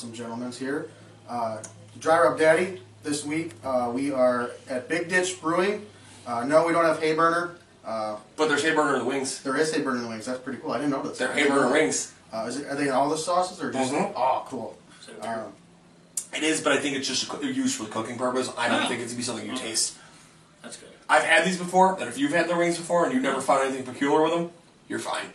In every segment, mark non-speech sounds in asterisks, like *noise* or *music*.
awesome gentlemen here. Uh, Dry Rub Daddy. This week uh, we are at Big Ditch Brewing. Uh, no, we don't have Hayburner. Uh, But there's Hayburner in the wings. there is Hayburner in the wings. That's pretty cool. I didn't know that. They're Hayburner wings. Uh, is it, are they in all the sauces or just? Mhm. Oh, cool. Um, It is, but I think it's just co- used for the cooking purpose. I don't Oh. think it's gonna be something you taste. That's good. I've had these before, and if you've had the wings before and you've never found anything peculiar with them, you're fine.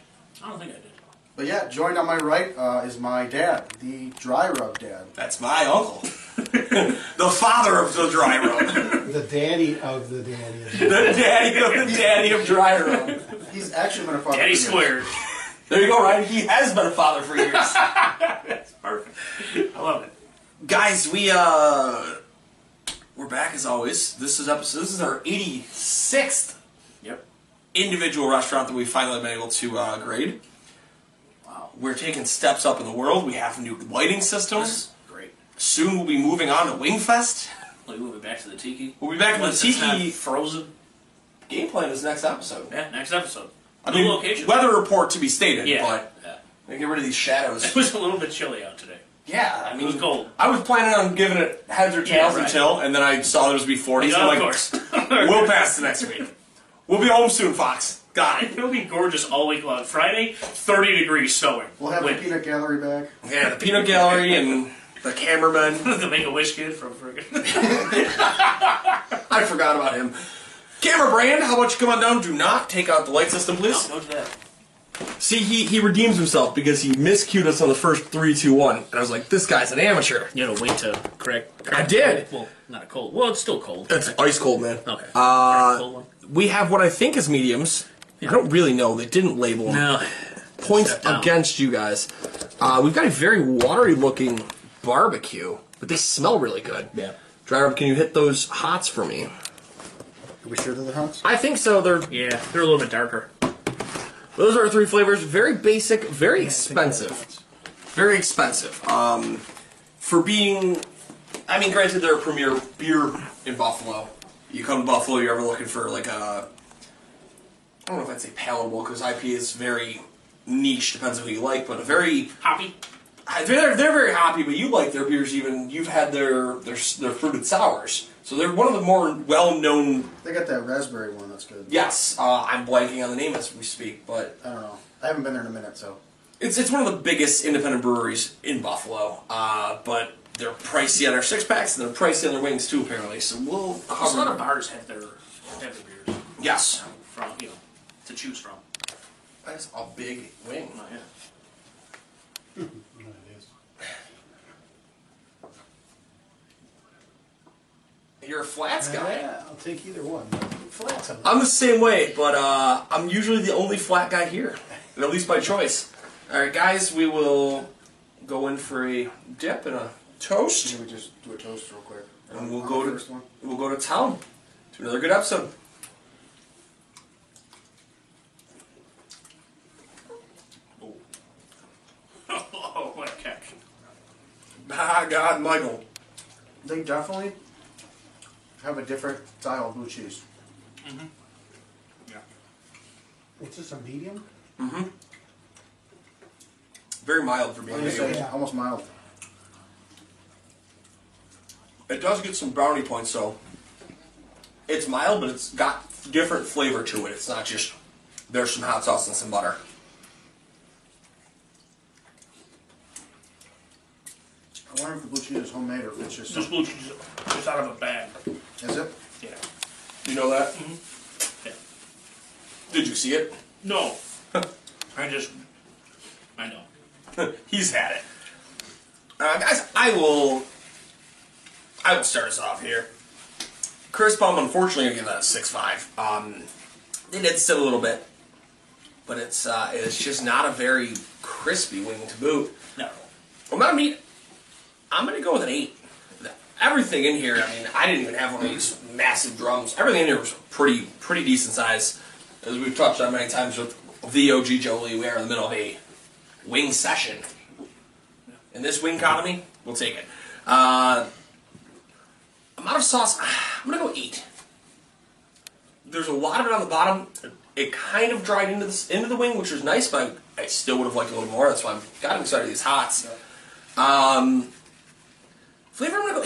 I don't think I did. But yeah, joined on my right uh, is my dad, the Dry Rub Dad. That's my uncle, *laughs* the father of the dry rub, the daddy of the daddy. *laughs* the daddy of the daddy of dry rub. He's actually been a father. Daddy for years. squared. *laughs* There you go, Ryan. He has been a father for years. That's perfect. I love it. Guys, we uh, we're back as always. This is episode. This is our 86th Yep. individual restaurant that we finally been able to uh, grade. We're taking steps up in the world. We have new lighting systems. Great. Soon we'll be moving on to Wingfest. Like moving back to the tiki. We'll be back to the Once it's not Tiki frozen. game plan is next episode. Yeah, next episode. I New mean, location. weather report to be stated, Yeah. but yeah. get rid of these shadows. *laughs* It was a little bit chilly out today. yeah, I mean, it was cold. I was planning on giving it heads or tails Yeah, right. until, and then I saw there was be 40s. Yeah, I'm of like, course. *laughs* we'll pass the next week. We'll be home soon, Fox. Got it. It'll be gorgeous all week long. Friday, 30 degrees snowing. We'll have Wind. the peanut gallery back. Yeah, the peanut gallery and the cameraman. *laughs* the Make a Wish kid from friggin'. *laughs* I forgot about him. Camera brand, how about you come on down? Do not take out the light system, please. Don't do that. See, he, he redeems himself because he miscued us on the first three, two, one, and I was like, this guy's an amateur. You gotta wait to correct. crack I did. cold. Well, not a cold. Well, it's still cold. It's ice cold, man. Okay. Uh, cold one. we have what I think is mediums. I don't really know. They didn't label them. No. Points against you guys. Uh, we've got a very watery looking barbecue, but they smell really good. Yeah. Driver, can you hit those hots for me? Are we sure they're the hots? I think so. They're Yeah, they're a little bit darker. Those are our three flavors. Very basic, very expensive. Very expensive. Um, for being, I mean, granted, they're a premier beer in Buffalo. You come to Buffalo, you're ever looking for like a, I don't know if I'd say palatable because IP is very niche, depends on who you like, but a very, Hoppy. they're, they're very hoppy, but you like their beers even, you've had their, their, their fruited sours. So they're one of the more well-known, They got that raspberry one. That's good. yes, uh, I'm blanking on the name as we speak, but I don't know. I haven't been there in a minute, so. It's it's one of the biggest independent breweries in Buffalo, uh, but they're pricey on their six packs and they're pricey on their wings too, apparently. So we'll A lot of bars have their have their beers Yes, from you know to choose from. that's a big wing. Oh, yeah. You're a flats guy. Yeah, I'll take either one. Flats on I'm the same way, but uh, I'm usually the only flat guy here, and at least by choice. All right, guys, we will go in for a dip and a toast, Should we just do a toast real quick? and we'll go to one. we'll go to town to another good episode. Oh, what a catch! Ah, God, Michael. They definitely have a different style of blue cheese. Yeah. What's this, a medium? Very mild for I being was gonna big. say, almost mild. It does get some brownie points, though. It's mild, but it's got different flavor to it. It's not just there's some hot sauce and some butter. I wonder if the blue cheese is homemade or if it's just. Just blue cheese, just out of a bag. Is it? Yeah. You know that? yeah. Did you see it? No. *laughs* I just, I know. *laughs* He's had it. Uh, guys, I will. I will start us off here. Chris Bum, unfortunately, gonna give that a six five. Um, they did sit a little bit, but it's uh, it's just not a very crispy wing to boot. No. I'm not meat. I'm gonna go with an eight. Everything in here, I mean, I didn't even have one of these massive drums. Everything in here was pretty pretty decent size. As we've touched on many times with the OG Jolie, we are in the middle of a wing session. In this wing economy, we'll take it. Uh, amount of sauce, *sighs* I'm gonna go eight. There's a lot of it on the bottom. It kind of dried into this into the wing, which was nice, but I, I still would have liked a little more. That's why I'm got excited these hots. Um,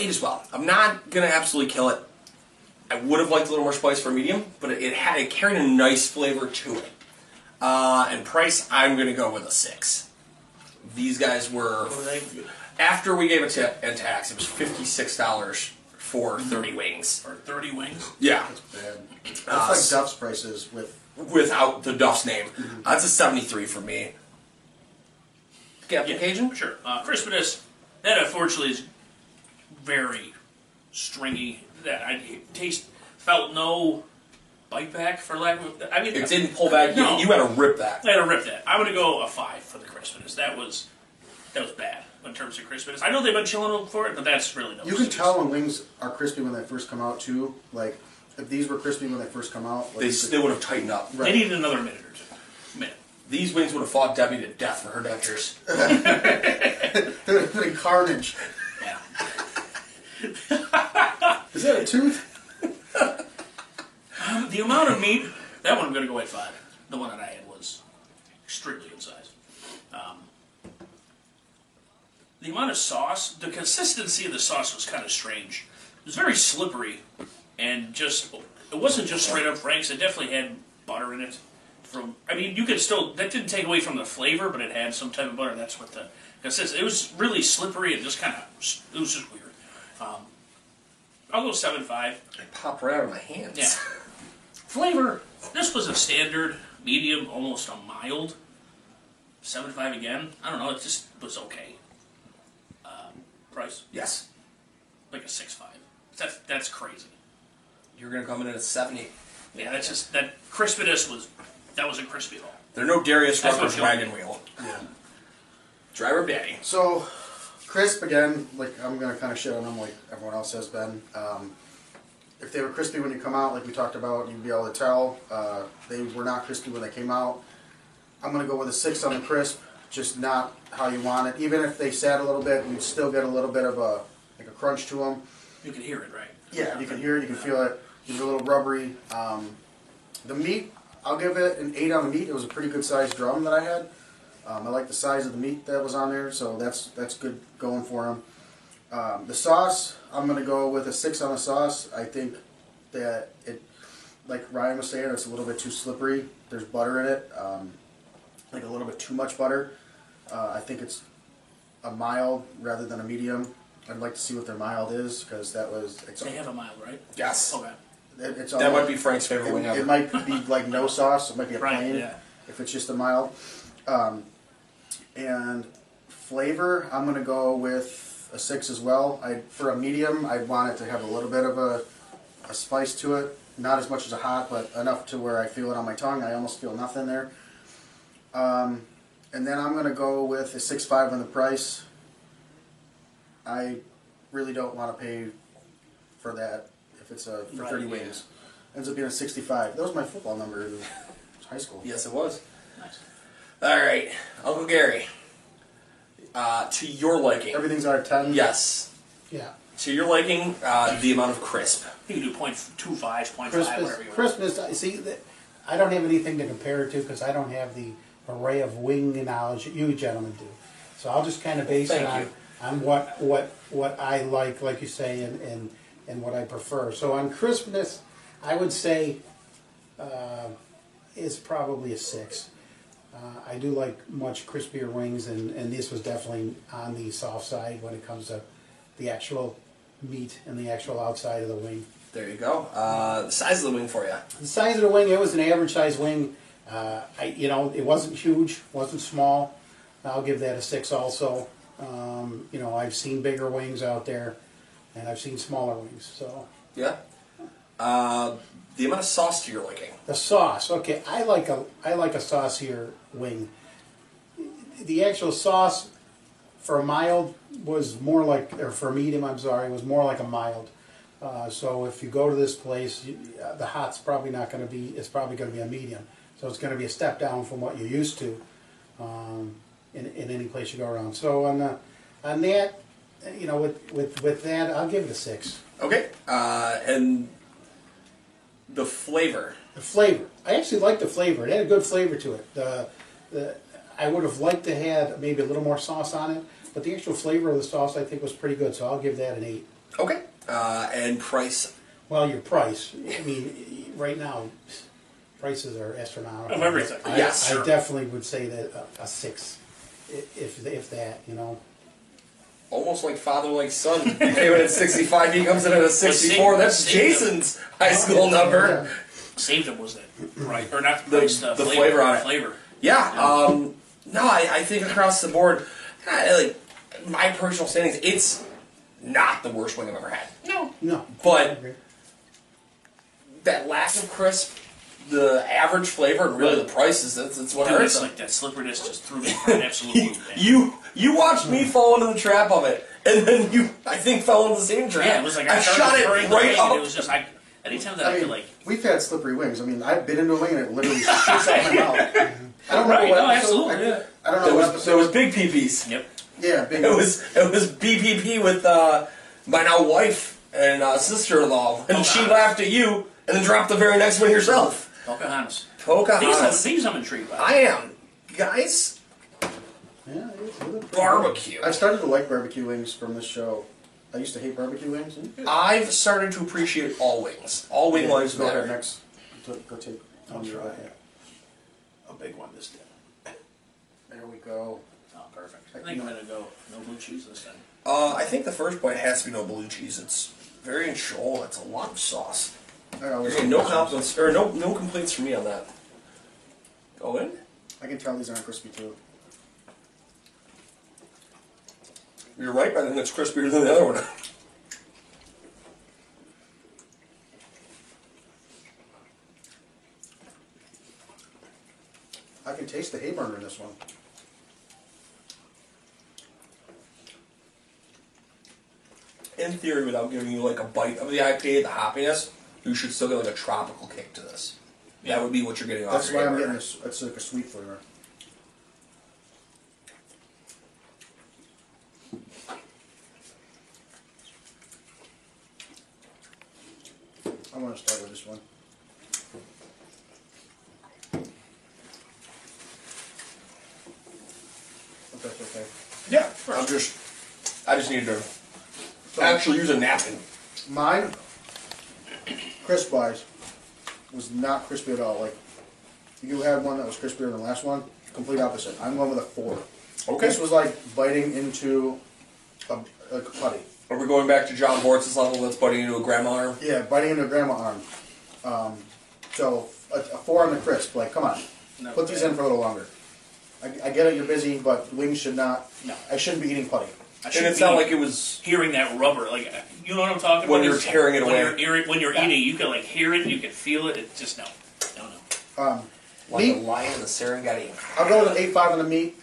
flavor, I'm gonna go eight as well. I'm not gonna absolutely kill it. I would have liked a little more spice for medium, but it, it had it carried a nice flavor to it. Uh, and price, I'm gonna go with a six. These guys were What are they? after we gave a tip and tax, it was fifty six dollars for thirty wings. Or 30 wings. Yeah, Bad. That's Uh, like Duff's prices with. without the Duff's name, that's a seventy three for me. Captain Cajun, Sure. Uh, crispiness, that unfortunately is very stringy. That I taste, felt no bite back for lack of. I mean, it didn't pull back. No. You, you had to rip that. I had to rip that. I'm gonna go a five for the crispiness. That was that was bad in terms of crispiness. I know they've been chilling for it, but that's really no. You can tell when wings are crispy when they first come out too. Like if these were crispy when they first come out, like They you still would have tightened up. They needed another minute or two. Minute. These wings would have fought Debbie to death for her dentures. could, have been carnage. *laughs* Is that a tooth? *laughs* The amount of meat, that one I'm going to go at five. The one that I had was extremely good size. Um, the amount of sauce, the consistency of the sauce was kind of strange. It was very slippery, and just it wasn't just straight up Frank's. It definitely had butter in it. From I mean, you could still that didn't take away from the flavor, but it had some type of butter. That's what the consistency. It was really slippery and just kind of it was just weird. Um, I'll go seven five. They pop right out of my hands. Yeah. *laughs* Flavor. This was a standard, medium, almost a mild. Seven five again. I don't know. It just was okay. Um, price Yes. like a six five. That's that's crazy. You're gonna come in at a seventy. Yeah, that's just that crispiness was that wasn't crispy at all. They're no Darius That's Rucker's what you'll- wagon wheel. Yeah. Driver daddy. So, crisp again. Like I'm gonna kind of shit on them, like everyone else has been. Um, if they were crispy when you come out, like we talked about, you'd be able to tell. Uh, they were not crispy when they came out. I'm gonna go with a six on the crisp, just not how you want it. Even if they sat a little bit, you'd still get a little bit of a like a crunch to them. You can hear it, right? Yeah, you can hear it, you can feel it. It's a little rubbery. Um, the meat, I'll give it an eight on the meat. It was a pretty good sized drum that I had. Um, I like the size of the meat that was on there, so that's that's good going for them. Um, the sauce, I'm gonna go with a six on the sauce. I think that it, like Ryan was saying, it's a little bit too slippery. There's butter in it, um, like a little bit too much butter. Uh, I think it's a mild rather than a medium. I'd like to see what their mild is because that was it's They have a mild, right? Yes. Okay. it- it's That all- might be Frank's favorite wing it, ever. it might be like no sauce. It might be a Right, plain yeah. if it's just a mild. Um, and flavor, I'm gonna go with a six as well. I for a medium, I'd want it to have a little bit of a, a spice to it. Not as much as a hot, but enough to where I feel it on my tongue. I almost feel nothing there. Um, and then I'm gonna go with a six five on the price. I really don't want to pay for that if it's a for Right, 30 yeah. wings. Ends up being a 65. That was my football number in high school. Yes, it was. Nice. All right, Uncle Gary. Uh, to your liking. Everything's out of 10. Yes. Yeah. To your liking, uh, the amount of crisp. You can do point two five, point five, Christmas, whatever you want. Christmas. I see that. I don't have anything to compare it to because I don't have the array of wing knowledge that you gentlemen do. So I'll just kind of base Thank it on, you. on what what what I like, like you say, and, and and what I prefer. So on crispness, I would say uh, is probably a six. Uh, I do like much crispier wings, and, and this was definitely on the soft side when it comes to the actual meat and the actual outside of the wing. There you go. Uh, the size of the wing for you. The size of the wing, it was an average size wing. Uh, I, you know, it wasn't huge, wasn't small. I'll give that a six also. Um, you know, I've seen bigger wings out there, and I've seen smaller wings. So Yeah. Uh, the amount of sauce to your liking. the sauce, okay, I like a I like a saucier wing. The actual sauce for a mild was more like, or for a medium, I'm sorry, was more like a mild. Uh, so if you go to this place, you, uh, the hot's probably not going to be. It's probably going to be a medium. So it's going to be a step down from what you're used to um, in, in any place you go around. So on the, on that, you know, with, with with that, I'll give it a six. Okay. Uh, and the flavor. The flavor, I actually like the flavor. It had a good flavor to it. The, the, I would have liked to have maybe a little more sauce on it, but the actual flavor of the sauce I think was pretty good. So I'll give that an eight. Okay. Uh, and price. Well, your price. I mean, right now, prices are astronomical. Of everything. I, Yes, I sure. definitely would say that a, a six, if if that, you know. Almost like father like son. You came in at 65, he comes in at a 64. That's see, Jason's high school number. Saved him was that right or not the The- price, the, the flavor, flavor on it. Flavor. Yeah. Um, no, I, I think across the board, I, like my personal standings, it's not the worst wing I've ever had. No. No. But that lack of crisp, the average flavor, and really the prices, that's, that's what Dude, hurts. it's like that slipperiness just threw me for an absolute *laughs* loop. You you watched me fall into the trap of it, and then you I think fell into the same trap. yeah, it was like I, I, shot it turning right wing, up. and it was just I. Anytime that I, I mean, could like, we've had slippery wings. I mean, I've been into a wing and it literally *laughs* shoots out my mouth. I don't know what no, episode. absolutely, I, yeah. I don't know There what was, there was big PPs. yep. yeah, big. It was it was BPP with uh, my now wife and uh, sister-in-law, and she laughed at you, and then dropped the very next one yourself. Pocahontas. These, I'm, Pocahontas. these I'm intrigued by. I am, guys. Yeah, it is. It is. Barbecue. I started to like barbecue wings from this show. I used to hate barbecue wings. I've started to appreciate all wings. All wing lives go ahead matter. next. Go go take. I'll your try eye. it. A big one this time. There we go. Oh, perfect. I think I'm gonna go no blue cheese this time. Uh, I think the first bite has to be no blue cheese. It's very in shoal. It's a lot of sauce. I always Okay, no compliments or no no complaints from me on that. Go in. I can tell these aren't crispy too. You're right. I think it's crispier than the other one. *laughs* I can taste the Hayburner in this one. In theory, without giving you like a bite of the IPA, the hoppiness, you should still get like a tropical kick to this. That would be what you're getting off. That's why I'm getting this. It's like a sweet flavor. Want to start with this one. If that's okay. Yeah, I'm just. I just need to So actually use a napkin. mine, crisp wise, was not crispy at all. Like you had one that was crispier than the last one. Complete opposite. I'm going with a four. Okay. This was like biting into a, a putty. Are we going back to John Bortz's level that's biting into a grandma arm? Yeah, biting into a grandma arm. Um, so a, a four on the crisp. Like, come on, Not put these bad. in for a little longer. I, I get it, you're busy, but wings should not. No. I shouldn't be eating putty. I And should it's be not like it was. hearing that rubber. Like you know what I'm talking about. When about? you're It's- tearing it when away. You're, eating- when you're eating, you can like hear it. You can feel it. It just no, no, no. Um, Like meat, a lion in the Serengeti. I'll go with an eight five on the meat.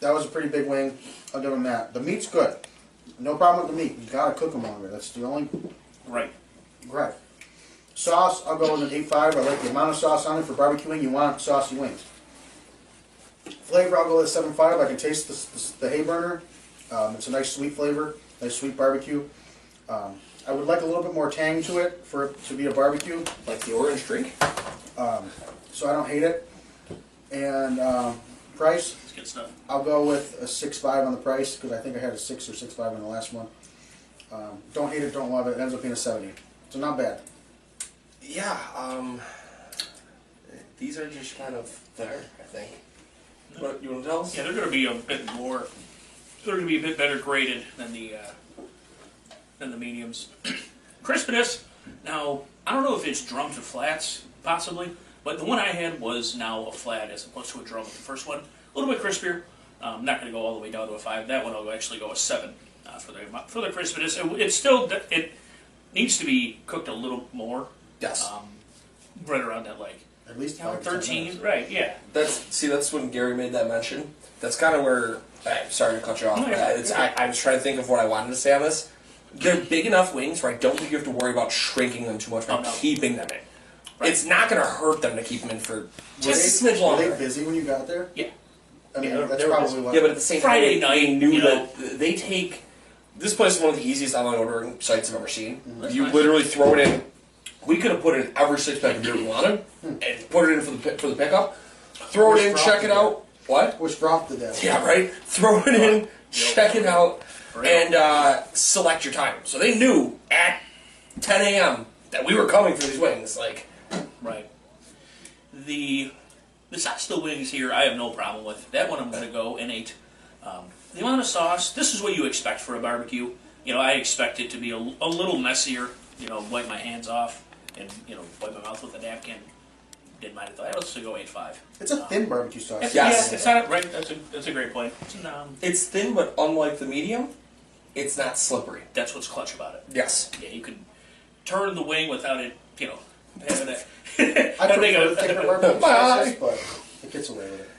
That was a pretty big wing. I'll give him that. The meat's good. No problem with the meat. You gotta cook them longer. That's the only Right. gripe. Sauce, I'll go with an eight five. I like the amount of sauce on it for barbecuing. You want saucy wings. Flavor, I'll go with a seven five. I can taste the, the, the Hayburner. Um, it's a nice sweet flavor, nice sweet barbecue. Um, I would like a little bit more tang to it for it to be a barbecue, Like the orange drink? so I don't hate it. And um, price, It's good stuff. I'll go with a six five on the price because I think I had a six or six five in the last one. Um, don't hate it, don't love it. It ends up being a seventy, so not bad. Yeah, um. these are just kind of there. I think. What you want to tell us? Yeah, they're going to be a bit more. They're going to be a bit better graded than the uh, than the mediums. *clears throat* Crispiness. Now, I don't know if it's drum to flats, possibly, but the one I had was now a flat as opposed to a drum with the first one. A little bit crispier. Um, not going to go all the way down to a five. That one I'll actually go a seven uh, for the for the crispiness. It, it's still it needs to be cooked a little more. Yes. Um, right around that like At least you know, five to minutes. Right. Yeah. That's see. That's when Gary made that mention. That's kind of where. I'm sorry to cut you off. No, it's, I, I was trying to think of what I wanted to say on this. They're big enough wings where I don't think you have to worry about shrinking them too much by Oh, no. keeping them in. Right. It's not going to hurt them to keep them in for Were just a they, smidge were they longer. busy when you got there? Yeah. I mean, Yeah, they- that's probably busy. what. Yeah, but at the same Friday time, they night, knew you that they take. This place is one of the easiest online ordering sites I've ever seen. That's you nice. literally throw it in. We could have put in every six pack of beer we wanted and put it in for the for the pickup. Throw it in, check it drop out. What? Which dropped the death. Yeah, right. Throw it in, check it out, Right. and uh, select your time. So they knew at 10 a.m. that we were coming for these wings. Like, Right. The the Sasta wings here, I have no problem with. That one I'm going to go an eight. Um, the amount of sauce, this is what you expect for a barbecue. You know, I expect it to be a, a little messier. You know, wipe my hands off and you know wipe my mouth with a napkin. Didn't mind it though. Let's go eight five. It's a thin barbecue sauce. It's, Yes. yeah, it's not right. That's a that's a great point. It's, um, it's thin, but unlike the medium, it's not slippery. that's what's clutch about it. Yes. Yeah, you can turn the wing without it. You know, having *laughs* it. I I think prefer I- the thicker barbecue Bye. sauces, but it gets away with it.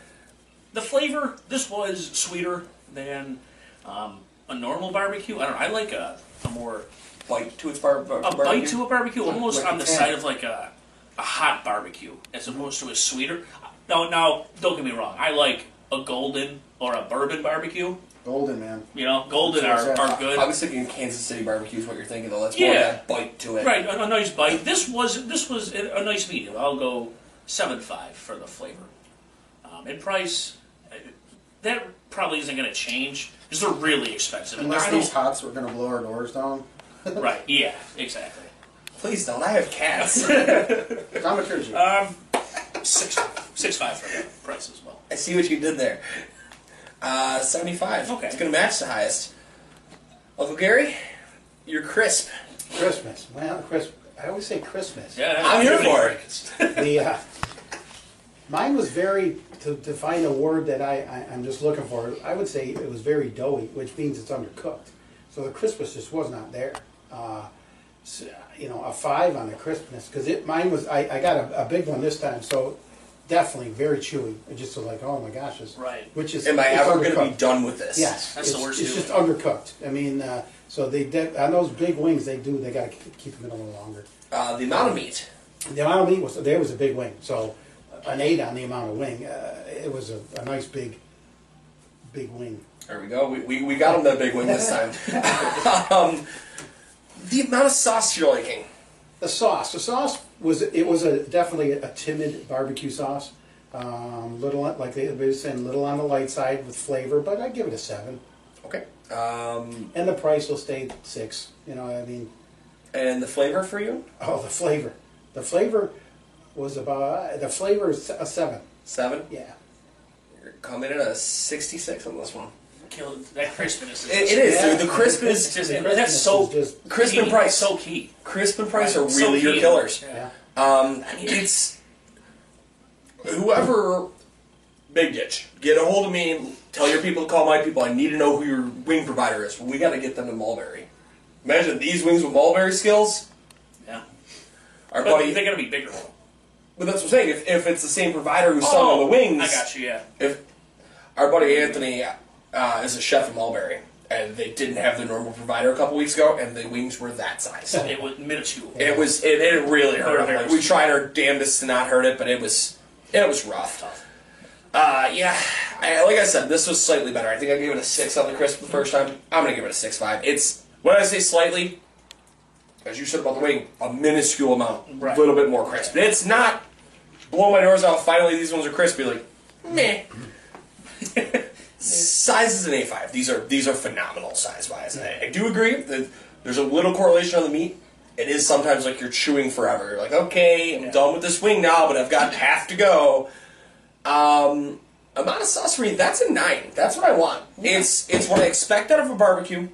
the flavor this was sweeter than um, a normal barbecue. I don't know. I like a, a more Bite to its bar- bar- a barbecue. bite to a barbecue, almost like on a the tan. side of like a a hot barbecue as opposed to a sweeter. Now, now, don't get me wrong. I like a golden or a bourbon barbecue. Golden, man. You know, golden are, are good. I was thinking Kansas City barbecue is what you're thinking, though. That's more Yeah. that bite to it. Right, a, a nice bite. This was this was a, a nice medium. I'll go seven five for the flavor. Um, and price, uh, that probably isn't going to change because they're really expensive. And Unless I don't- these hots were going to blow our doors down. *laughs* right, yeah, exactly. Please don't. I have cats. *laughs* I'm Dramaturgy. Um, six six five for the price as well. I see what you did there. Uh, 75. Okay. It's going to match the highest. Uncle Gary, you're crisp. Christmas. Well, Christmas. I always say Christmas. Yeah, I'm here for it. *laughs* The uh, mine was very to, to find a word that I, I I'm just looking for. I would say it was very doughy, which means it's undercooked. So the crispness just was not there. Uh, so, you know, a five on the crispness because it mine was. I, I got a, a big one this time, so definitely very chewy. It just was like, oh my gosh, it's, Right. Which is Am I it's ever going to be done with this? Yes, That's the it's, worst It's too. just undercooked. I mean, uh, so they de- on those big wings, they do. They got to keep them in a little longer. Uh, the amount of meat. The amount of meat was there was a big wing, so an eight on the amount of wing. Uh, it was a, a nice big, big wing. There we go. We, we, we got him that big one this time. *laughs* *laughs* um, the amount of sauce you're liking. The sauce, the sauce was it was a definitely a timid barbecue sauce. Um, little like they were saying, little on the light side with flavor, but I'd give it a seven. Okay. Um, And the price will stay six. You know, I mean, and the flavor for you? oh, the flavor, the flavor was about the flavor is a seven. Seven. Yeah. You're coming in at a 66 on this one. Kill that crispness. Is It, it is, Yeah. dude. The crisp It's is just The and that's so is just crisp key. and price. So key. Crisp and price are Right. So really your killers. yeah. Um, it's whoever Big Ditch. Get a hold of me. Tell your people to call my people. I need to know who your wing provider is. We got to get them to Mulberry. Imagine these wings with Mulberry skills. Yeah. Our But buddy, they're gonna be bigger. but that's what I'm saying. If, if it's the same provider who's selling the wings, Oh, I got you. Yeah. if our buddy Anthony uh, is a chef at Mulberry, and they didn't have the normal provider a couple weeks ago, and the wings were that size. It was minuscule. It was it, it really hurt. Him. Like, we tried our damnedest to not hurt it, but it was it was rough. Tough. Uh, yeah, I, like I said, this was slightly better. I think I gave it a six on the crisp the first time. I'm gonna give it a six five. It's when I say slightly, as you said about the wing, a minuscule amount, a Right. little bit more crisp. But It's not blow my doors out. Finally, these ones are crispy. Like meh. *laughs* size is an A5. These are these are phenomenal size wise. I, I do agree that there's a little correlation on the meat. it is sometimes like you're chewing forever. You're like, okay, I'm Yeah. done with this wing now, but I've got half to go. Um, amount of sauce for me, that's a nine. That's what I want. It's it's what I expect out of a barbecue.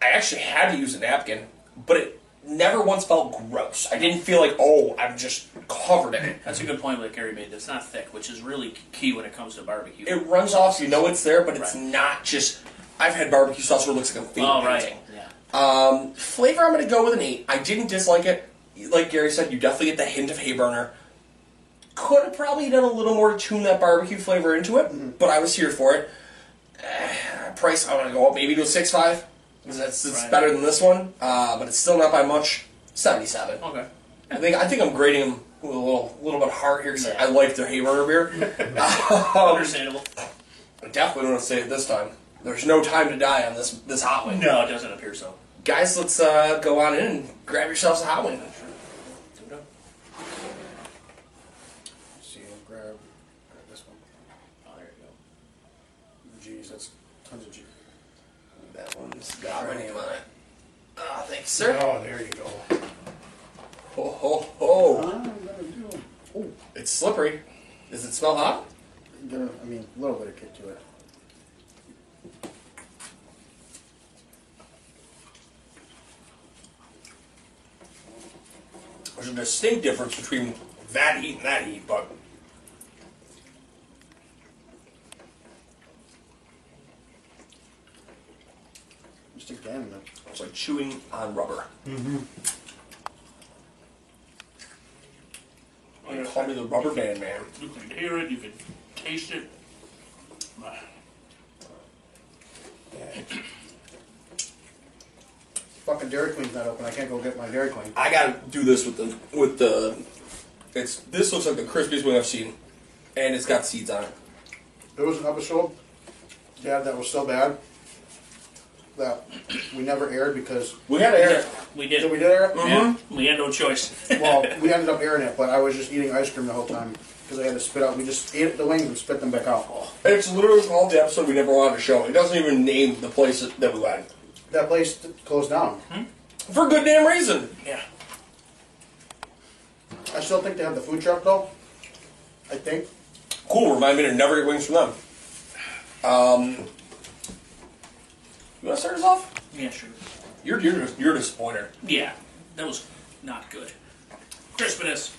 I actually had to use a napkin, but it never once felt gross. I didn't feel like, oh, I'm just covered in it. That's a good point that Gary made. It's not thick, which is really key when it comes to barbecue. It runs off, you know it's there, but it's Right. not just. I've had barbecue sauce where it looks like I'm finger oh, right. painting. Yeah. Um, flavor, I'm going to go with an 8. I didn't dislike it. Like Gary said, you definitely get the hint of Hayburner. Could have probably done a little more to tune that barbecue flavor into it, but I was here for it. Eh, price, I'm going to go up maybe to a 6.5. That's it's Right. better than this one, uh, but it's still not by much. 77. Okay. I think I think I'm grading them with a little little bit of heart here because Yeah. I like their Hayburner beer. *laughs* Understandable. I definitely want to say it this time. There's no time to die on this this hot wing. No, it doesn't appear so. Guys, let's uh, go on in and grab yourselves a hot wing. See, I'll grab, grab this one. Oh, there you G's, that's tons of G. That one's got my name on it. Ah, thanks, sir. Oh, there you go. Ho ho ho! I'm gonna do, oh, It's slippery. Does it smell hot? gonna, I mean, a little bit of kick to it. There's a distinct difference between that heat and that heat, but Just again, the it's like chewing on rubber. Mm-hmm. go. Call me the rubber band man. You can hear it. You can taste it. *coughs* Fucking Dairy Queen's not open. I can't go get my Dairy Queen. I gotta do this with the with the. It's this looks like the crispiest wing I've seen, and it's got seeds on it. There was an episode, Dad, that was so bad that we never aired because We had to air it. We did did. we did air it? Yeah, we had no choice. *laughs* Well, *laughs* we ended up airing it, but I was just eating ice cream the whole time because I had to spit out. We just ate the wings and spit them back out. It's literally called the episode we never wanted to show. It doesn't even name the place that we went That place t- closed down. for good damn reason. yeah. I still think they have the food truck though. I think. Cool. Remind me to never get wings from them. Um, you want to start us off? Yeah, sure. You're you're you're a disappointer. Yeah, that was not good. Crispiness.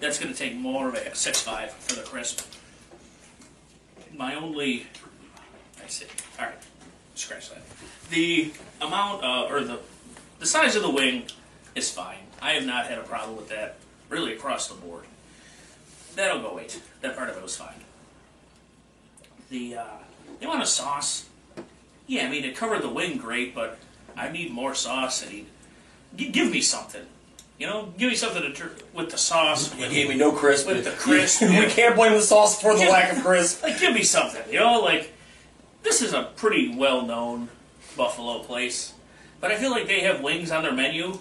That's going to take more of a six five for the crisp. My only, I see. All right, scratch that. The amount uh, or the the size of the wing is fine. I have not had a problem with that really across the board. That'll go eight. That part of it was fine. The uh, the amount of sauce. Yeah, I mean it covered the wing great, but I need more sauce. I need G- give me something. You know, give me something to tur- with the sauce. With, gave me no crisp. With the *laughs* crisp, we yeah. can't blame the sauce for the lack of crisp. like, give me something. You know, like this is a pretty well-known Buffalo place, but I feel like they have wings on their menu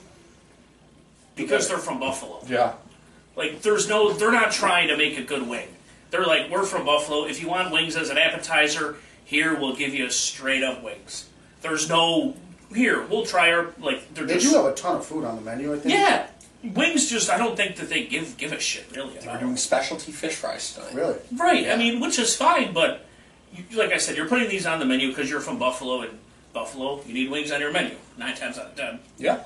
because they're from Buffalo. Yeah. Like, there's no, they're not trying to make a good wing. They're like, we're from Buffalo. If you want wings as an appetizer, here we'll give you straight up wings. There's no here. We'll try our like. They're They just do have a ton of food on the menu. I think. yeah. Wings just I don't think that they give give a shit really We're doing specialty fish fries tonight. Really. Right. I mean, which is fine, but you, like I said, you're putting these on the menu because you're from Buffalo, and Buffalo, you need wings on your menu nine times out of ten. Yeah.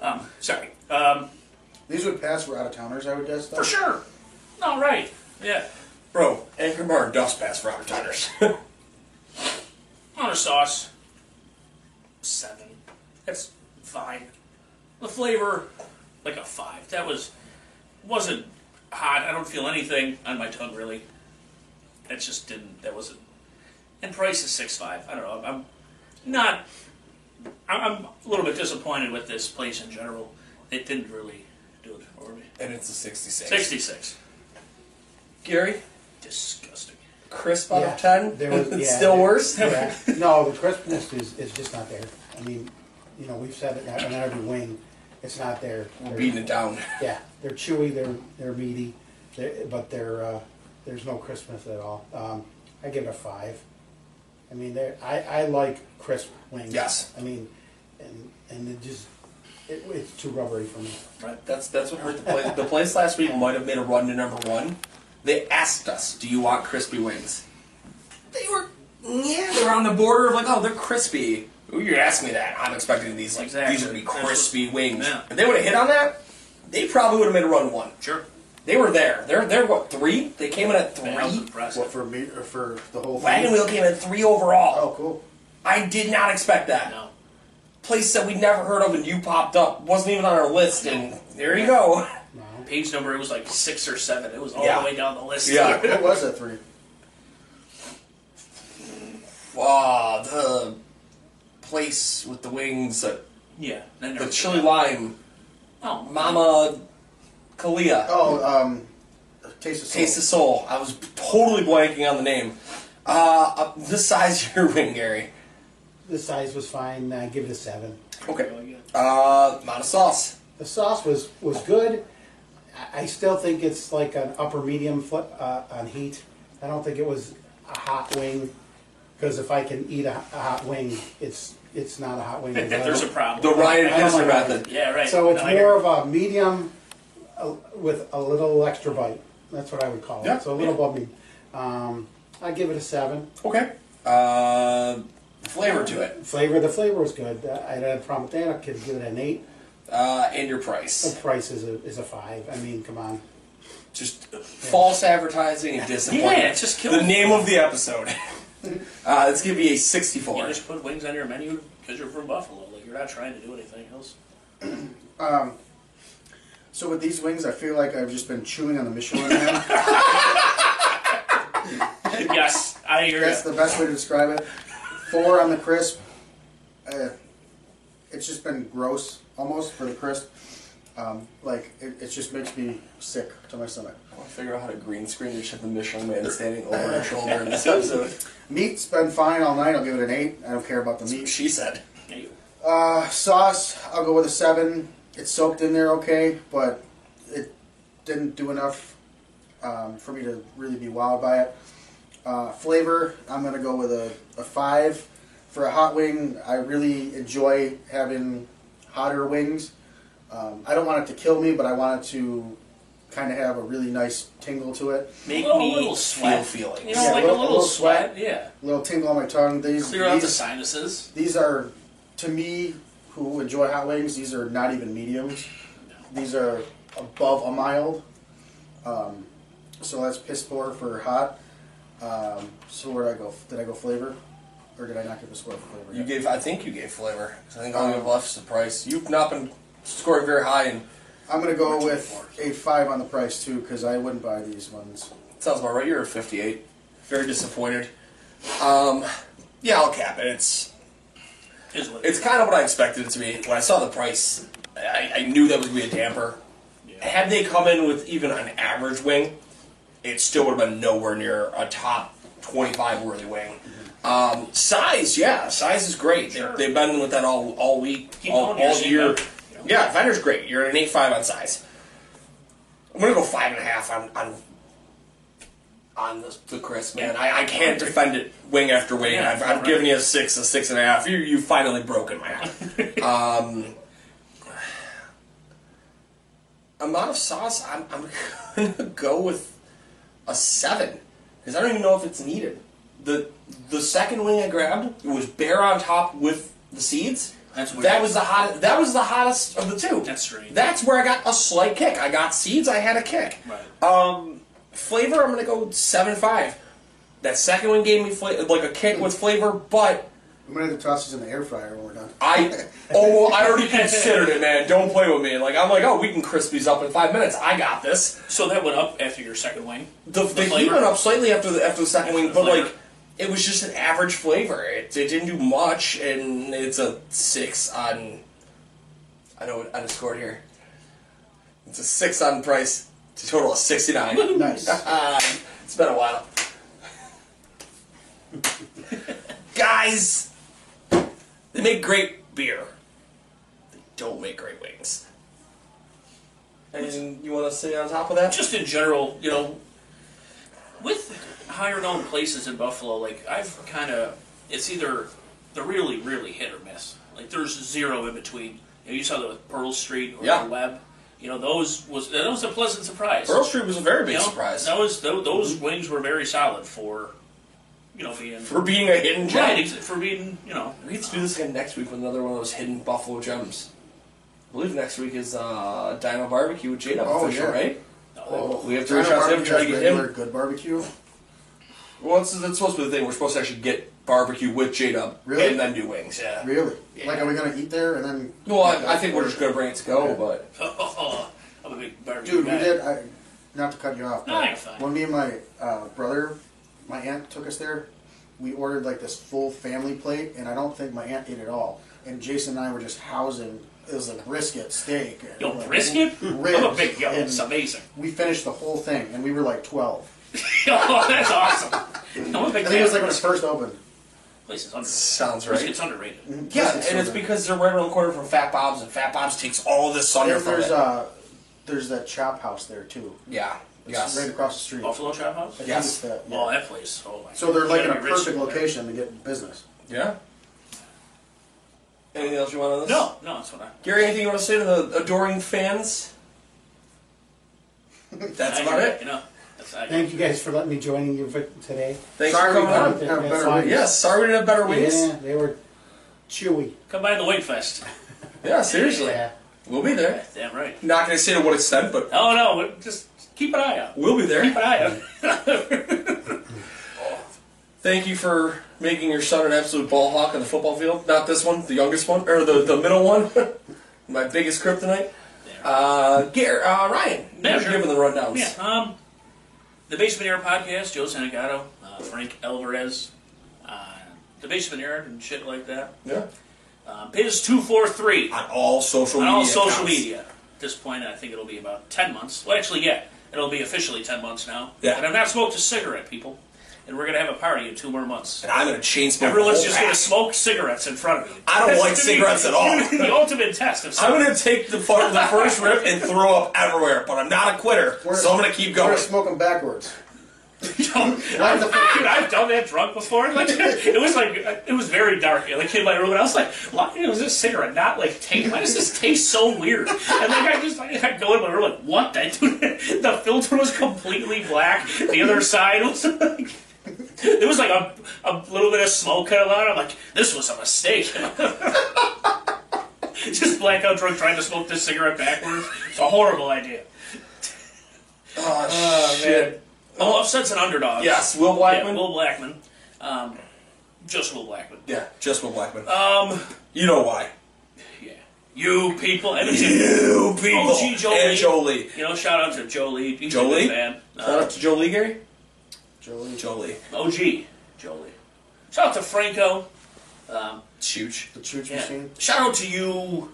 Um, sorry. Um, These would pass for out of towners, I would guess. Though. for sure. No, right. Yeah. Bro, Anchor Bar does pass for outsiders. On *laughs* a sauce, seven. That's fine. The flavor, like a five. That was wasn't hot. I don't feel anything on my tongue really. That just didn't. That wasn't. And price is six five. I don't know. I'm not. I'm a little bit disappointed with this place in general. It didn't really do it for me. and it's a 66. Sixty six. Gary, Disgusting. Crisp out Yeah, of 10? there was- *laughs* it's yeah, still there- worse? Yeah. *laughs* No, the crispness is, is just not there. I mean, you know, we've said it on every wing, it's not there. We're They're- beating it down. *laughs* Yeah, they're chewy, they're they're meaty, they're, but they're uh, there's no crispness at all. Um, I give it a five. I mean, they're- I I like crisp wings. Yes. I mean, and and it just it, it's too rubbery for me. Right. That's that's what hurt the place. The place last week might have made a run to number one. They asked us, "Do you want crispy wings?" They were, yeah, they were on the border of like, "Oh, they're crispy." Ooh, you asked me that. I'm expecting these like Exactly. these are gonna be That's what- crispy wings. Yeah. If they would have hit on that, they probably would have made a run one. Sure. They were there. They're they're what three? They came in at three. Man, I was impressed. What for me or for the whole thing? Wagon thing? wheel came in at three overall. Oh, cool. I did not expect that. No. Place that we'd never heard of and you popped up wasn't even on our list, and there you go. *laughs* No. Page number, it was like six or seven. It was all Yeah. the way down the list. Yeah. What was that three? Ah, the place with the wings, uh, yeah. Then the there- chili lime, Oh, Mama Kalia, Oh, um, Taste of Soul. Taste of Soul. I was totally blanking on the name. Uh, uh, the size of your *laughs* wing, Gary. The size was fine. I give it a seven. Okay. Really good. Uh, amount of sauce. The sauce was was good. I- I still think it's like an upper medium fl- uh, on heat. I don't think it was a hot wing because if I can eat a, a hot wing, it's it's not a hot wing. *laughs* There's a problem. The Ryan I don't Hessler method. Yeah, right. So it's No, more of a medium uh, with a little extra bite. That's what I would call it. So a little above me. Um, I give it a seven. Okay. Uh, flavor to it. Flavor, the flavor was good. Uh, I had a problem with that. I could give it an eight. Uh, and your price. The price. price is a, is a five. I mean, come on. Just false advertising and disappointment. Yeah, it's just the killing name of the episode. *laughs* uh, let's give you a 64. You just put wings on your menu because you're from Buffalo. Like you're not trying to do anything else. *clears throat* Um, so with these wings, I feel like I've just been chewing on the Michelin Man. *laughs* *laughs* yes, I hear That's you. the best way to describe it. Four on the crisp. Uh, it's just been gross almost for the crisp. Um, like it, it just makes me sick to my stomach. I want to figure out how to green screen and shove the Michelin Man standing over her shoulder in this *laughs* episode. Meat's been fine all night. I'll give it an eight. I don't care about the That's meat. she said. Uh, sauce, I'll go with a seven. It's soaked in there okay, but it didn't do enough um, for me to really be wowed by it. Uh, flavor, I'm gonna go with a, a five. For a hot wing, I really enjoy having hotter wings. Um, I don't want it to kill me, but I want it to kind of have a really nice tingle to it. Make Little- me little sweat. feel feelings. You know, Yeah, like a a little- little, little sweat. sweat. Yeah. A little tingle on my tongue. These Clear out the sinuses. these are, to me, who enjoy hot wings. These are not even mediums. These are above a mild. Um, so that's piss poor for hot. Um, so where did I go? Did I go flavor, or did I not give a score for flavor? You yet? gave, I think you gave flavor. 'Cause I think all you have left is the price. You've not been scoring very high, and I'm gonna go with a five on the price too, because I wouldn't buy these ones. sounds about right. You're a 58. Very disappointed. Um, yeah, I'll cap it. It's Is what it's kind of what I expected it to be. When I saw the price, I, I knew that was going to be a damper. Had they come in with even an average wing, it still would have been nowhere near a top 25 worthy wing. Um, size, yeah, size is great. Sure. They, they've been with that all all week, Keep all, all year. that. Yeah, Vendor's great. You're at an eight five on size. I'm gonna go five and a half on on on the, the crisp, man. I, I can't defend it wing after wing. Yeah, I've, I've right. given you a six, a six and a half. You you finally broken my heart. *laughs* um, amount of sauce, I'm, I'm *laughs* gonna go with a seven because I don't even know if it's needed. The The second wing I grabbed it was bare on top with the seeds. That's weird. that was the hot. That was the hottest of the two. That's strange. That's where I got a slight kick. I got seeds. I had a kick. Right. Um, flavor, I'm gonna go seven five. That second one gave me fla- like a kick with flavor, but I'm gonna have to toss these in the air fryer when we're done. I *laughs* oh I already considered it, man. Don't play with me. Like I'm like, oh, we can crisp these up in five minutes. I got this. So that went up after your second wing. The, the, heat flavor? went up slightly after the after the second After wing, the but flavor. like it was just an average flavor. It, it didn't do much, and it's a six on. I know what I just scored here. It's a six on price to total of sixty nine. Nice. *laughs* Um, it's been a while. *laughs* Guys, they make great beer. They don't make great wings. Anything you want to say on top of that? Just in general, you know, with higher known places in Buffalo, like I've kind of, it's either they're really, really hit or miss. Like there's zero in between. You, know, you saw the Pearl Street or Yeah. the Web. You know, those was that was a pleasant surprise. Pearl Street was a very big You know, surprise That was tho- those wings were very solid for, you know, being for being a hidden gem. right ex- for being you know. We get to do this again next week with another one of those hidden Buffalo gems. I believe next week is uh, Dino Barbecue with J-Dub Oh, official, yeah. right? Oh, We have to China reach out to him, try to is get regular him. good barbecue. Well, that's, that's supposed to be the thing. We're supposed to actually get barbecue with J-Dub Really? and then do wings. Yeah. Really? Yeah. Like, are we gonna eat there and then? Well, I, I think we're just gonna bring it to go, but *laughs* I'm a big barbecue Dude, we guy. did. I, not to cut you off. No, but you're fine. When me and my uh, brother, my aunt took us there, we ordered like this full family plate, and I don't think my aunt ate it all. And Jason and I were just housing. It was like brisket, steak. and, Yo, like, brisket? ribs, I'm a big yo. and It's amazing. We finished the whole thing, and we were like twelve. *laughs* oh, that's awesome. I'm a big I think it was like when it first opened. Place is underrated. sounds right. It's underrated. Yeah, Brisket's and it's so because they're right around the corner from Fat Bob's, and Fat Bob's takes all this thunder And from there's it. uh, there's that chop house there too. yeah. It's Yes. right across the street. Buffalo Chop House? I think Yes. it's that, yeah. Oh, that place. Oh my So they're like in gotta a be rich perfect to go there. location to get business. Yeah. Anything else you want on this? No, no, that's what I. Gary, anything you want to say to the adoring fans? *laughs* That's I about it. You know, that's I, Thank you guys for letting me join you for today. Thanks Sorry for we coming couldn't on. have better wings. Yes, sorry we didn't have better wings. Yeah, they were chewy. Come by the Wing Fest. Yeah, seriously. Yeah. We'll be there. Damn right. Not going to say to what extent, but Oh no, we- just keep an eye out. we'll be there. Keep an eye out. *laughs* *laughs* Thank you for making your son an absolute ball hawk on the football field. Not this one, the youngest one, or the, the middle one. *laughs* My biggest kryptonite. Uh, Gary, uh, Ryan, Yeah, you're sure. giving the rundowns. yeah. Um, the Basement Air podcast. Joe Sanigato, uh, Frank Alvarez, uh, the Basement Air and shit like that. Yeah. Um, Piz two four three. On all social on media. all social accounts. media. At this point, I think it'll be about 10 months. Well, actually, yeah, it'll be officially 10 months now. Yeah. And I've not smoked a cigarette, people. And we're going to have a party in two more months. And I'm going to chain smoke. Everyone's just whole going to smoke cigarettes in front of me. I don't like to me cigarettes at all. the ultimate test of *laughs* I'm going to take the, fir- the *laughs* first rip and throw up everywhere, but I'm not a quitter, We're- so I'm going to keep going. We're going. gonna smoke them backwards. *laughs* I've, dude, I've done that drunk before. Like it was like it was very dark. Like in my room, and I was like, "Why does this cigarette not like taste? Why does this taste so weird?" And like I just like I go in my room like, "What?" I do the filter was completely black. The other side was like. There was like a, a little bit of smoke coming out. I'm like, this was a mistake. *laughs* Just blackout drunk trying to smoke this cigarette backwards. It's a horrible idea. Oh, shit. Oh, upsets an underdog. Yes, Will Blackman. Yeah, Will Blackman. Um, just Will Blackman. Yeah, just Will Blackman. Um, you know why. yeah. You people. And You people. OG Joe and Jolie. You know, shout out to Joe Lee. He's Joe a good Lee? fan. Shout out to Jolie, Gary. Jolie. Jolie. OG Joe Lee. Shout out to Franco. Um, Huge. The chooch yeah. machine. Shout out to you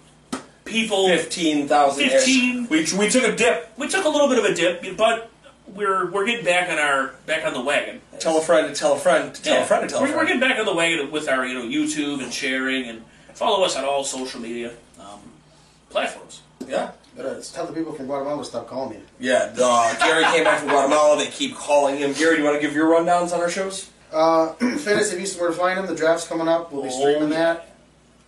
people. 15,000 15. We, we took a dip. We took a little bit of a dip, but we're we're getting back on our back on the wagon. Tell a friend to tell a friend to tell Yeah. a friend to tell we're, a We're getting back on the wagon with our you know YouTube and sharing and follow us on all social media um, platforms. Yeah. Gotta tell the people from Guatemala to stop calling me. Yeah, uh, Gary came back from Guatemala. They keep calling him. Gary, do you want to give your rundowns on our shows? Uh, Fantasy Beasts, where to find them. The draft's coming up. We'll be Oh, streaming yeah.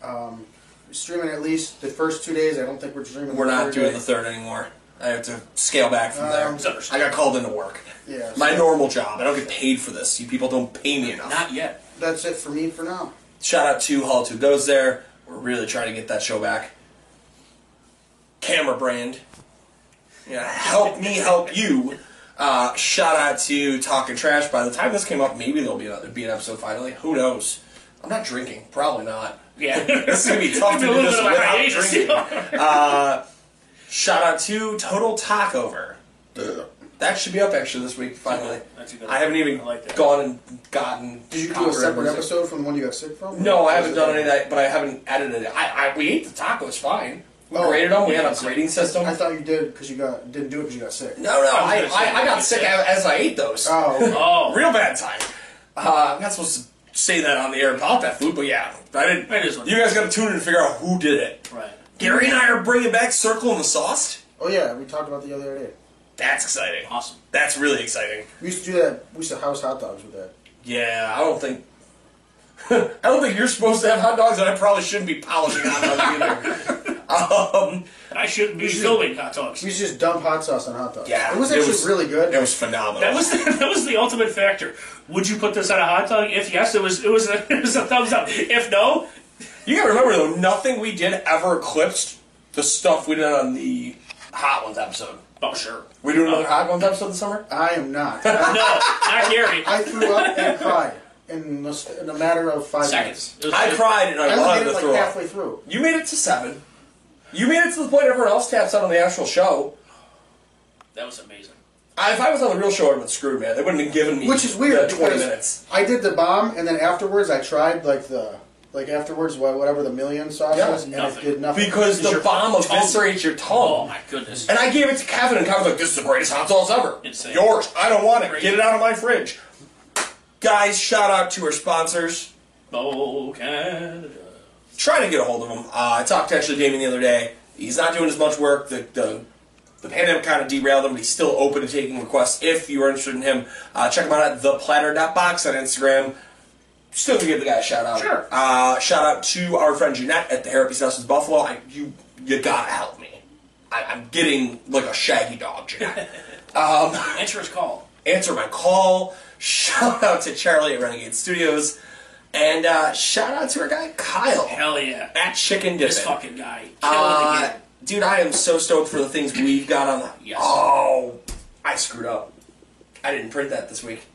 that. Um, streaming at least the first two days. I don't think we're streaming. We're the not third doing day. the third anymore. I have to scale back from Um, there. It's. I got called into work. Yeah, so My normal job. I don't get paid for this. You people don't pay me enough. Not yet. that's it for me for now. Shout out to Hall Two Goes there. We're really trying to get that show back. Camera brand. Yeah, help me help you. Uh, shout out to Talking Trash. By the time this came up, maybe there'll be another be an episode finally. Who knows? I'm not drinking. Probably not. Yeah. *laughs* This is gonna be tough to do this bit of without drinking. you *laughs* know? Shout out to Total Talkover. That should be up actually this week. Finally, That's a good I haven't even I like gone and gotten. Did you do a separate episode from the one you got sick from? No, I haven't done any of that, but I haven't edited it. I, I we ate the tacos fine. We Oh, graded them. We had a so- grading system. I thought you did because you got didn't do it because you got sick. no, no, I, I was gonna say, I, I got you sick as I ate those. Oh, Oh, *laughs* Real bad time. Uh, I'm not supposed to say that on the air about that food, but yeah, I didn't. It is what You guys got to tune in and figure out who did it. right. Gary and I are bringing back Circle and the Sauce. oh yeah, we talked about the other day. That's exciting. Awesome. That's really exciting. We used to do that. We used to house hot dogs with that. Yeah, I don't think. *laughs* I don't think you're supposed to have hot dogs, and I probably shouldn't be polishing hot dogs either. *laughs* Um, I shouldn't be filming hot dogs. We should just dump hot sauce on hot dogs. yeah, it was actually really good. It was phenomenal. That was the, *laughs* that was the ultimate factor. Would you put this on a hot dog? If yes, it was it was a, *laughs* it was a thumbs up. If no, You gotta remember though, nothing we did ever eclipsed the stuff we did on the Hot Ones episode. oh sure. We doing another Hot Ones episode this summer? I am not. *laughs* No, not Gary. I threw up and cried in, the, in a matter of five Seconds. minutes. I cried and I, I wanted made to it like throw up. halfway through. You made it to seven. You made it to the point everyone else taps out on the actual show. That was amazing. I, if I was on the real show, I'd have been screwed, man. They wouldn't have given me Which is weird the twenty because minutes. I did the bomb, and then afterwards I tried like the like afterwards wha- whatever the million sauce Yeah, was, and nothing. it did nothing. Because the your bomb tongue. eviscerates your tongue. Oh my goodness. And I gave it to Kevin, and Kevin was like, "This is the greatest hot sauce ever. Insane. Yours. I don't want it. Great. Get it out of my fridge." Guys, shout out to our sponsors. Oh Canada. Trying to get a hold of him. Uh, I talked to actually Damien the other day. He's not doing as much work. The the, the pandemic kind of derailed him, but he's still open to taking requests. If you are interested in him, uh, check him out at theplatter.box on Instagram. Still gonna give the guy a shout out. Sure. Uh, shout out to our friend Jeanette at the Therapy Sessions Buffalo. I, you you gotta help me. I, I'm getting like a shaggy dog, Jeanette. *laughs* *laughs* Answer his call. Answer my call. Shout out to Charlie at Renegade Studios. And uh, shout out to our guy Kyle Hell yeah. at Chicken Dippin'. This fucking guy. Killing Uh, dude, I am so stoked for the things we've got on the. Yes. Oh, I screwed up. I didn't print that this week.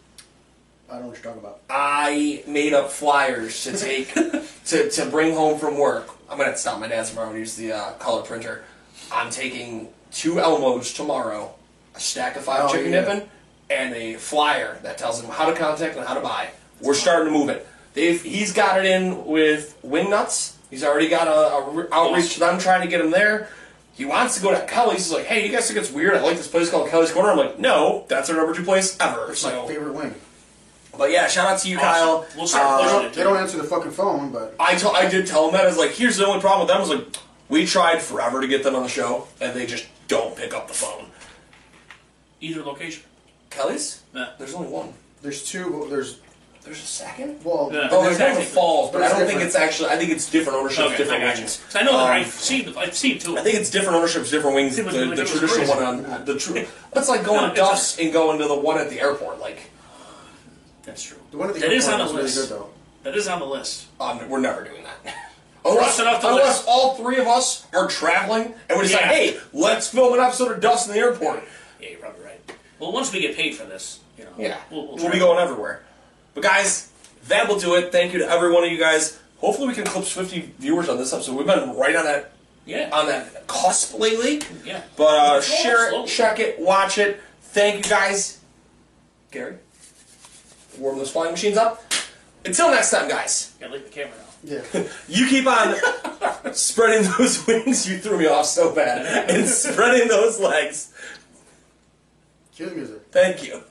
I don't know what you're talking about. I made up flyers to take *laughs* to, to bring home from work. I'm gonna stop my dad's tomorrow and use the uh, color printer. I'm taking two Elmos tomorrow, a stack of five Oh, chicken yeah. dipping, and a flyer that tells them how to contact and how to buy. We're starting to move it. They've, he's got it in with Wingnuts. He's already got a, a re- outreach to them, trying to get him there. He wants to go to Kelly's. He's like, hey, you guys think it's weird? I like this place called Kelly's Corner. I'm like, no, that's our number two place ever. My So, favorite wing. but yeah, shout out to you, Awesome. Kyle. We'll start Uh, They don't, they don't answer the fucking phone, but I told I did tell him that. I was like, here's the only problem with them. I was like, we tried forever to get them on the show, and they just don't pick up the phone. Either location. Kelly's? Yeah. There's only one. there's two. but There's There's a second? well, Yeah. Oh, there's one in Exactly. Falls, but I There's don't think different. it's actually. I think it's different ownerships, Okay, different I got you. wings. 'Cause I know that Um, I've seen I've seen two. I think it's different ownerships, different wings. The, It was- the it was traditional crazy. one on the true. It's like going No, to it's Duff's and going to the one at the airport. Like, That's true. the one at the That is airport on the was list. really good though. That is on the list. um, we're never doing that. Unless, it off the unless list. all three of us are traveling and we decide, Yeah. hey, let's film an episode of Duff's in the airport. Yeah, you're probably right. Well, once we get paid for this, you know, Yeah, we'll, we'll, we'll, try. be going everywhere. But guys, that will do it. Thank you to every one of you guys. Hopefully, we can eclipse 50 viewers on this episode. We've been right on that Yeah, on that cusp lately. yeah. But uh, It's going share it, check it, watch it. Thank you guys. Gary, warm those flying machines up. Until next time, guys. Gotta leave the camera now. Yeah. *laughs* You keep on *laughs* spreading those *laughs* wings. You threw me off so bad. And spreading those legs. Cue the music. Thank you.